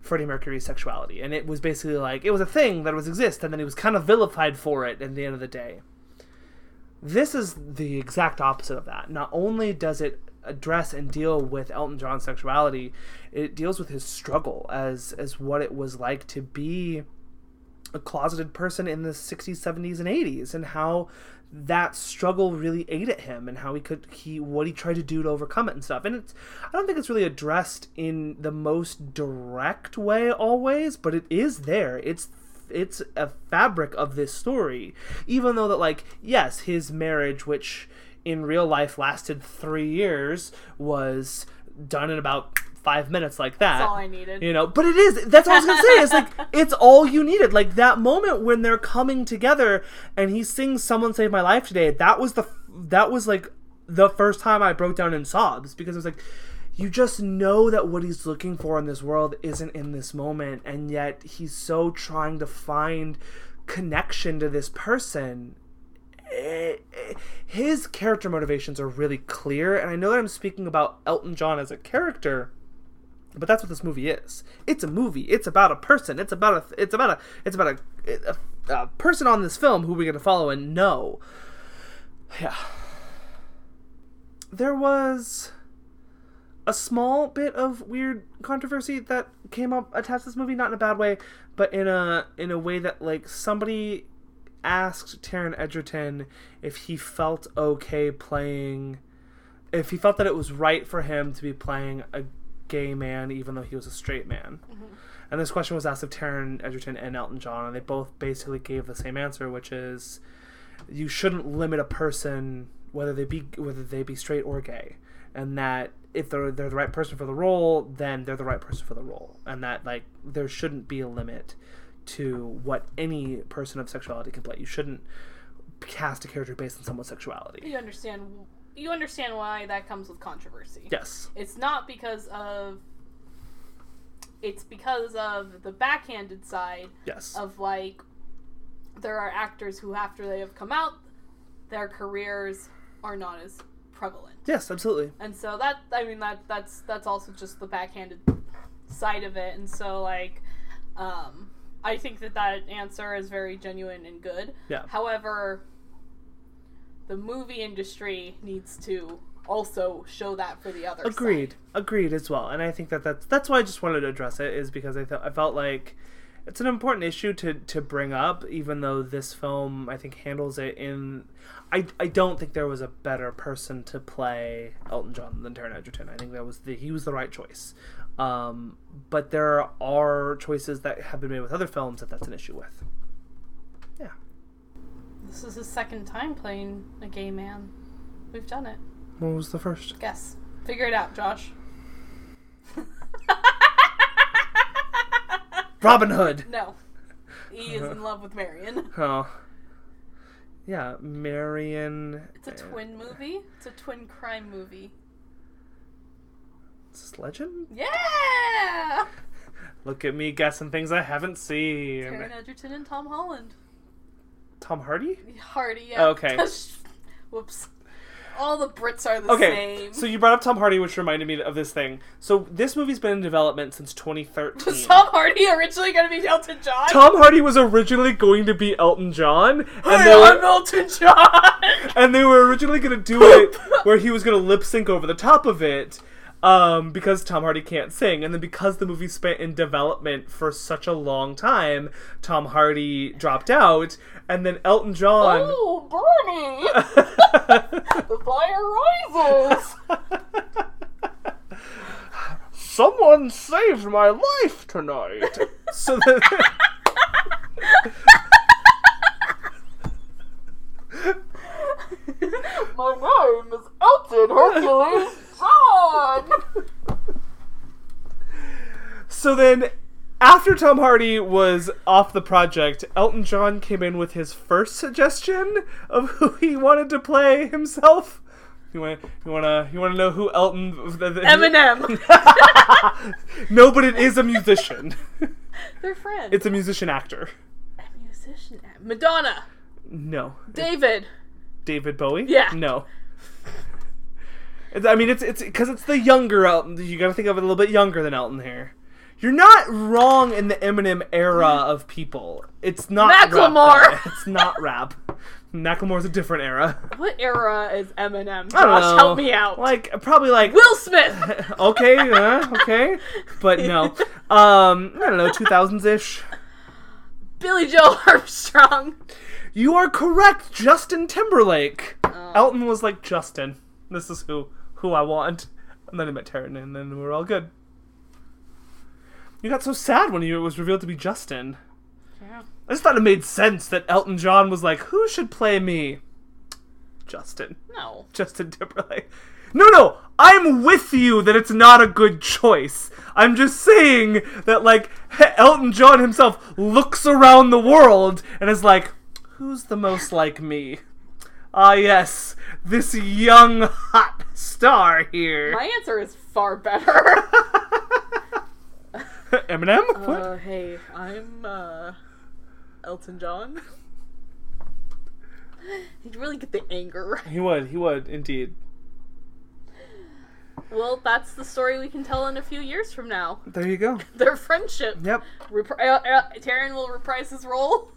Freddie Mercury's sexuality, and it was basically like it was a thing that was exist, and then he was kind of vilified for it at the end of the day. This is the exact opposite of that. Not only does it address and deal with Elton John's sexuality, it deals with his struggle as as what it was like to be a closeted person in the 60s, 70s and 80s and how that struggle really ate at him and how he could he what he tried to do to overcome it and stuff. And it's I don't think it's really addressed in the most direct way always, but it is there. It's it's a fabric of this story. Even though that like yes, his marriage which in real life lasted 3 years was done in about 5 minutes like that. That's all I needed. You know, but it is. That's what I was gonna say. It's like it's all you needed. Like that moment when they're coming together and he sings "Someone Save My Life" today. That was the that was like the first time I broke down in sobs because it was like you just know that what he's looking for in this world isn't in this moment, and yet he's so trying to find connection to this person eh, eh, his character motivations are really clear and i know that i'm speaking about elton john as a character but that's what this movie is. It's a movie. It's about a person. It's about a. It's about a. It's about a, a, a person on this film who we're gonna follow and know. Yeah. There was a small bit of weird controversy that came up attached to this movie, not in a bad way, but in a in a way that like somebody asked Taron Egerton if he felt okay playing, if he felt that it was right for him to be playing a gay man even though he was a straight man. Mm-hmm. And this question was asked of Taron Egerton and Elton John, and they both basically gave the same answer, which is you shouldn't limit a person whether they be whether they be straight or gay, and that if they're they're the right person for the role, then they're the right person for the role, and that like there shouldn't be a limit to what any person of sexuality can play. You shouldn't cast a character based on someone's sexuality. You understand? You understand why that comes with controversy. Yes. It's not because of. It's because of the backhanded side Yes. of like, there are actors who, after they have come out, their careers are not as prevalent, yes, absolutely. and so that I mean that that's that's also just the backhanded side of it, and so like, um, I think that that answer is very genuine and good. Yeah. However, the movie industry needs to also show that for the other Agreed. side. Agreed as well. And I think that that's that's why I just wanted to address it is because I thought I felt like it's an important issue to to bring up, even though this film I think handles it in. I, I don't think there was a better person to play Elton John than Taron Egerton. I think that was the he was the right choice. Um, but there are choices that have been made with other films that that's an issue with. Yeah. This is his second time playing a gay man. We've done it. What was the first? Guess. Figure it out, Josh. Robin Hood. No. He is in love with Marion. Oh. Yeah, Marion. It's a twin uh, movie. It's a twin crime movie. Is this Legend? Yeah! Look at me guessing things I haven't seen. Taron Egerton and Tom Holland. Tom Hardy? Hardy, yeah. Oh, okay. Whoops. All the Brits are the Okay, same. so you brought up Tom Hardy, which reminded me of this thing. So this movie's been in development since 2013. Was Tom Hardy originally going to be Elton John? Tom Hardy was originally going to be Elton John, and Hey, they I'm Elton John! and they were originally going to do it where he was going to lip sync over the top of it. Um, because Tom Hardy can't sing, and then because the movie spent in development for such a long time, Tom Hardy dropped out, and then Elton John. oh, Bernie! the fire rises! Someone saved my life tonight. so then, My name is Elton Hercules John! so then, after Tom Hardy was off the project, Elton John came in with his first suggestion of who he wanted to play himself. You want you want to you want to know who Elton Eminem. No, but it is a musician. They're friends. it's a musician actor. a musician. Madonna. No, David. David Bowie. Yeah. No. It's- I mean, it's it's because it's the younger Elton. You got to think of it a little bit younger than Elton here. You're not wrong in the Eminem era of people. It's not rap, Macklemore. though. It's not rap. Macklemore's a different era. What era is Eminem? Josh, I don't know. help me out. Like probably like Will Smith. okay, uh, okay, but no. Um, I don't know, two thousands ish. Billie Joe Armstrong. You are correct, Justin Timberlake. Oh. Elton was like Justin. This is who who I want, and then he met Taron, and then we are all good. You got so sad when you, it was revealed to be Justin. Yeah. I just thought it made sense that Elton John was like, "Who should play me?" Justin. No. Justin Timberlake. No, no, I'm with you that it's not a good choice. I'm just saying that, like, Elton John himself looks around the world and is like, who's the most like me? Ah, yes, this young, hot star here. My answer is far better. Eminem? what? uh, hey, I'm uh, Elton John. He'd really get the anger right. He would, he would, indeed. Well, that's the story we can tell in a few years from now. There you go. Their friendship. Yep, Repri- uh, uh, Taron will reprise his role.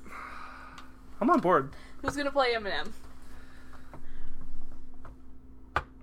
I'm on board. Who's gonna play Eminem?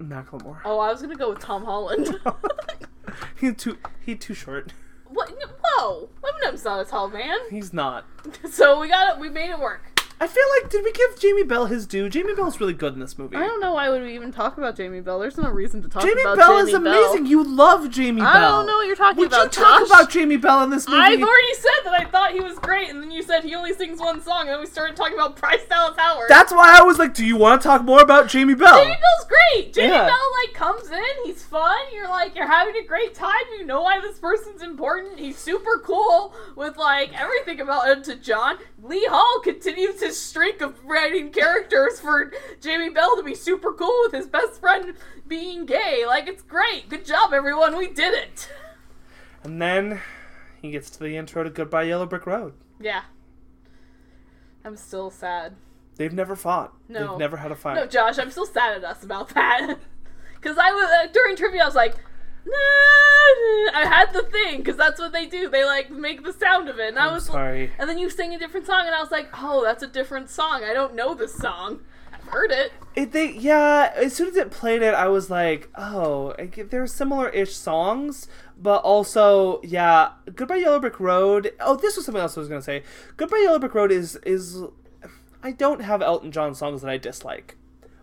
Macklemore. Oh, I was gonna go with Tom Holland. He's too, he too short. what? Whoa! Eminem's not a tall man. He's not. So we got it. We made it work. I feel like did we give Jamie Bell his due? Jamie Bell's really good in this movie. I don't know why would we even talk about Jamie Bell. There's no reason to talk about Jamie about Bell Jamie is amazing. You love Jamie Bell. I don't know what you're talking Would about. Would you talk Josh. about Jamie Bell in this movie? I've already said that I thought he was great, and then you said he only sings one song, and then we started talking about Bryce Dallas Howard. That's why I was like, do you want to talk more about Jamie Bell? Jamie Bell's great. Jamie Yeah. Bell like comes in, he's fun. You're like you're having a great time. You know why this person's important. He's super cool with like everything about him to John. Lee Hall continues his streak of writing characters for Jamie Bell to be super cool with his best friend being gay. Like it's great. Good job, everyone. We did it. And then he gets to the intro to Goodbye Yellow Brick Road. Yeah. I'm still sad. They've never fought. No. They've never had a fight. No, Josh, I'm still sad at us about that. Because I was uh, during trivia, I was like, I had the thing because that's what they do. They like make the sound of it, and I I'm was sorry. and then you sing a different song, and I was like, oh, that's a different song. I don't know this song. I've heard it. It, they yeah. As soon as it played it, I was like, oh, I they're similar-ish songs, but also yeah. Goodbye Yellow Brick Road. Oh, this was something else I was gonna say. Goodbye Yellow Brick Road is is. I don't have Elton John songs that I dislike,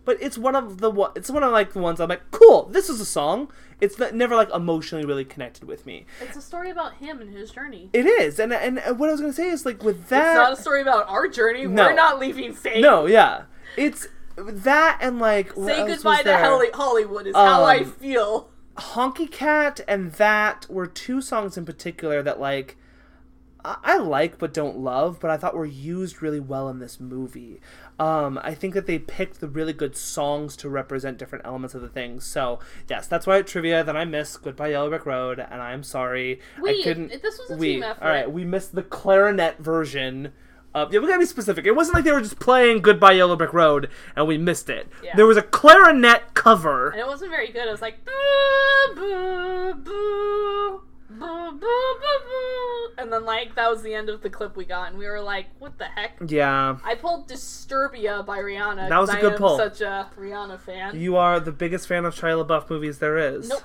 but it's one of the. It's one of like the ones I'm like, cool. This is a song. It's not, never like emotionally really connected with me. It's a story about him and his journey. It is, and and what I was gonna say is like with that. It's not a story about our journey. No. We're not leaving fame. no, yeah, it's that and like what Say else goodbye was to there? Holly- Hollywood is how I Um, feel. Honky Cat and that were two songs in particular that like I I like but don't love, but I thought were used really well in this movie. Um, I think that they picked the really good songs to represent different elements of the things. So yes, that's why at trivia that I missed Goodbye Yellow Brick Road, and I'm sorry We- I couldn't. this was a we, team effort. All right, we missed the clarinet version. Of, yeah, we gotta be specific. It wasn't like they were just playing Goodbye Yellow Brick Road and we missed it. Yeah. There was a clarinet cover. And it wasn't very good. It was like boo boo boo boo boo boo boo, and then like that was the end of the clip we got, and we were like, "What the heck?" Yeah. I pulled Disturbia by Rihanna. That was a good I am pull. Such a Rihanna fan. You are the biggest fan of Shia LaBeouf movies there is. Nope.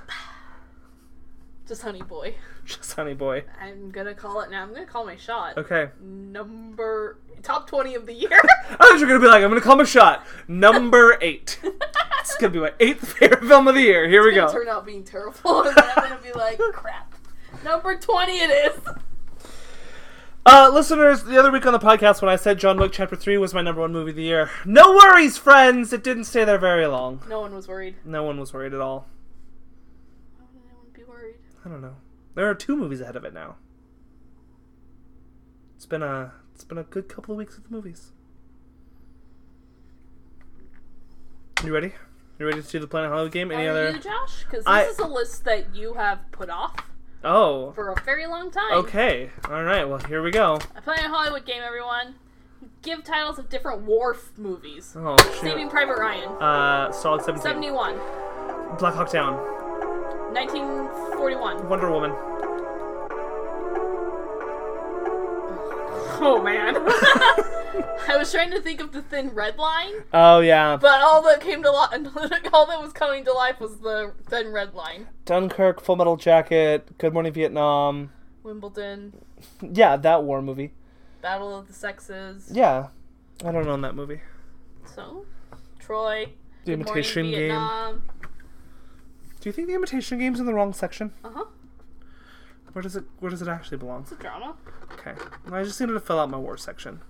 Just Honey Boy. Just Honey Boy. I'm gonna call it now. I'm gonna call my shot. Okay. Number top twenty of the year. I were gonna be like, I'm gonna call my shot. Number eight. It's gonna be my eighth favorite film of the year. Here we It's gonna go. turn out being terrible, and then I'm gonna be like, crap. Number twenty, it is. Uh, listeners, the other week on the podcast when I said John Wick Chapter 3 was my number one movie of the year, no worries, friends! It didn't stay there very long. No one was worried. No one was worried at all. Why would anyone be worried? I don't know. There are two movies ahead of it now. It's been a it's been a good couple of weeks with the movies. You ready? You ready to do the Planet Hollywood game? Any Are other? you, Josh? Because this I- is a list that you have put off Oh. for a very long time. Okay. All right. Well, here we go. I play a Hollywood game, everyone. Give titles of different war movies. Oh Saving. Private Ryan. Uh, Solid Seventeen. 71. Black Hawk Down. 1941. Wonder Woman. Oh man. I was trying to think of the thin red line, Oh yeah. but all that came to life, all that was coming to life was the thin red line. Dunkirk, Full Metal Jacket, Good Morning Vietnam. Wimbledon, Yeah, that war movie. Battle of the Sexes. Yeah. I don't know that movie. So, Troy. The Good Morning Imitation Game. Vietnam. Do you think the Imitation Game's in the wrong section? Uh huh. Where does it Where does it actually belong? It's a drama. Okay. I just needed to fill out my war section.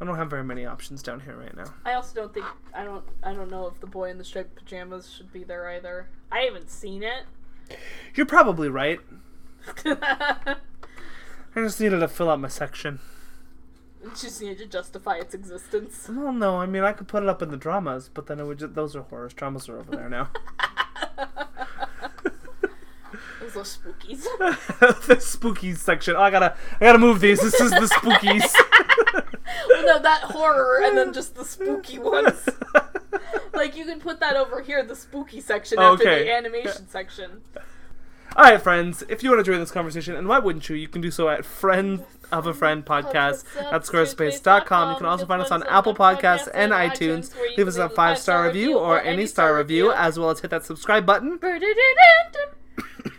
I don't have very many options down here right now. I also don't think I don't I don't know if the boy in the striped pajamas should be there either. I haven't seen it. You're probably right. I just needed to fill out my section. Just need to justify its existence. Well, no, I mean I could put it up in the dramas, but then it would just, those are horrors. Dramas are over there now. Those are spookies. the spooky section. Oh, I gotta, I gotta move these. This is the spookies. well, no, that horror and then just the spooky ones. Like you can put that over here, the spooky section after Okay. the animation section. All right, friends. If you want to join this conversation, and why wouldn't you? You can do so at friend of a friend podcast at squarespace.com. You can also find us on Apple Podcasts and iTunes. Leave us a five star review or any star review, as well as hit that subscribe button.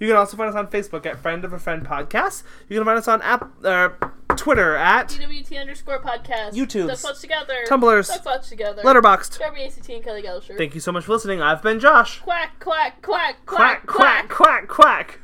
You can also find us on Facebook at Friend of a Friend Podcast. You can find us on app, uh, Twitter at DWT underscore podcast. YouTubes, Ducks Watch Together. Tumblrs, Ducks Watch Together. Letterboxd. Darby ACT and Kelly Gallagher. Thank you so much for listening. I've been Josh. Quack, quack, quack, Quack, quack, quack, quack.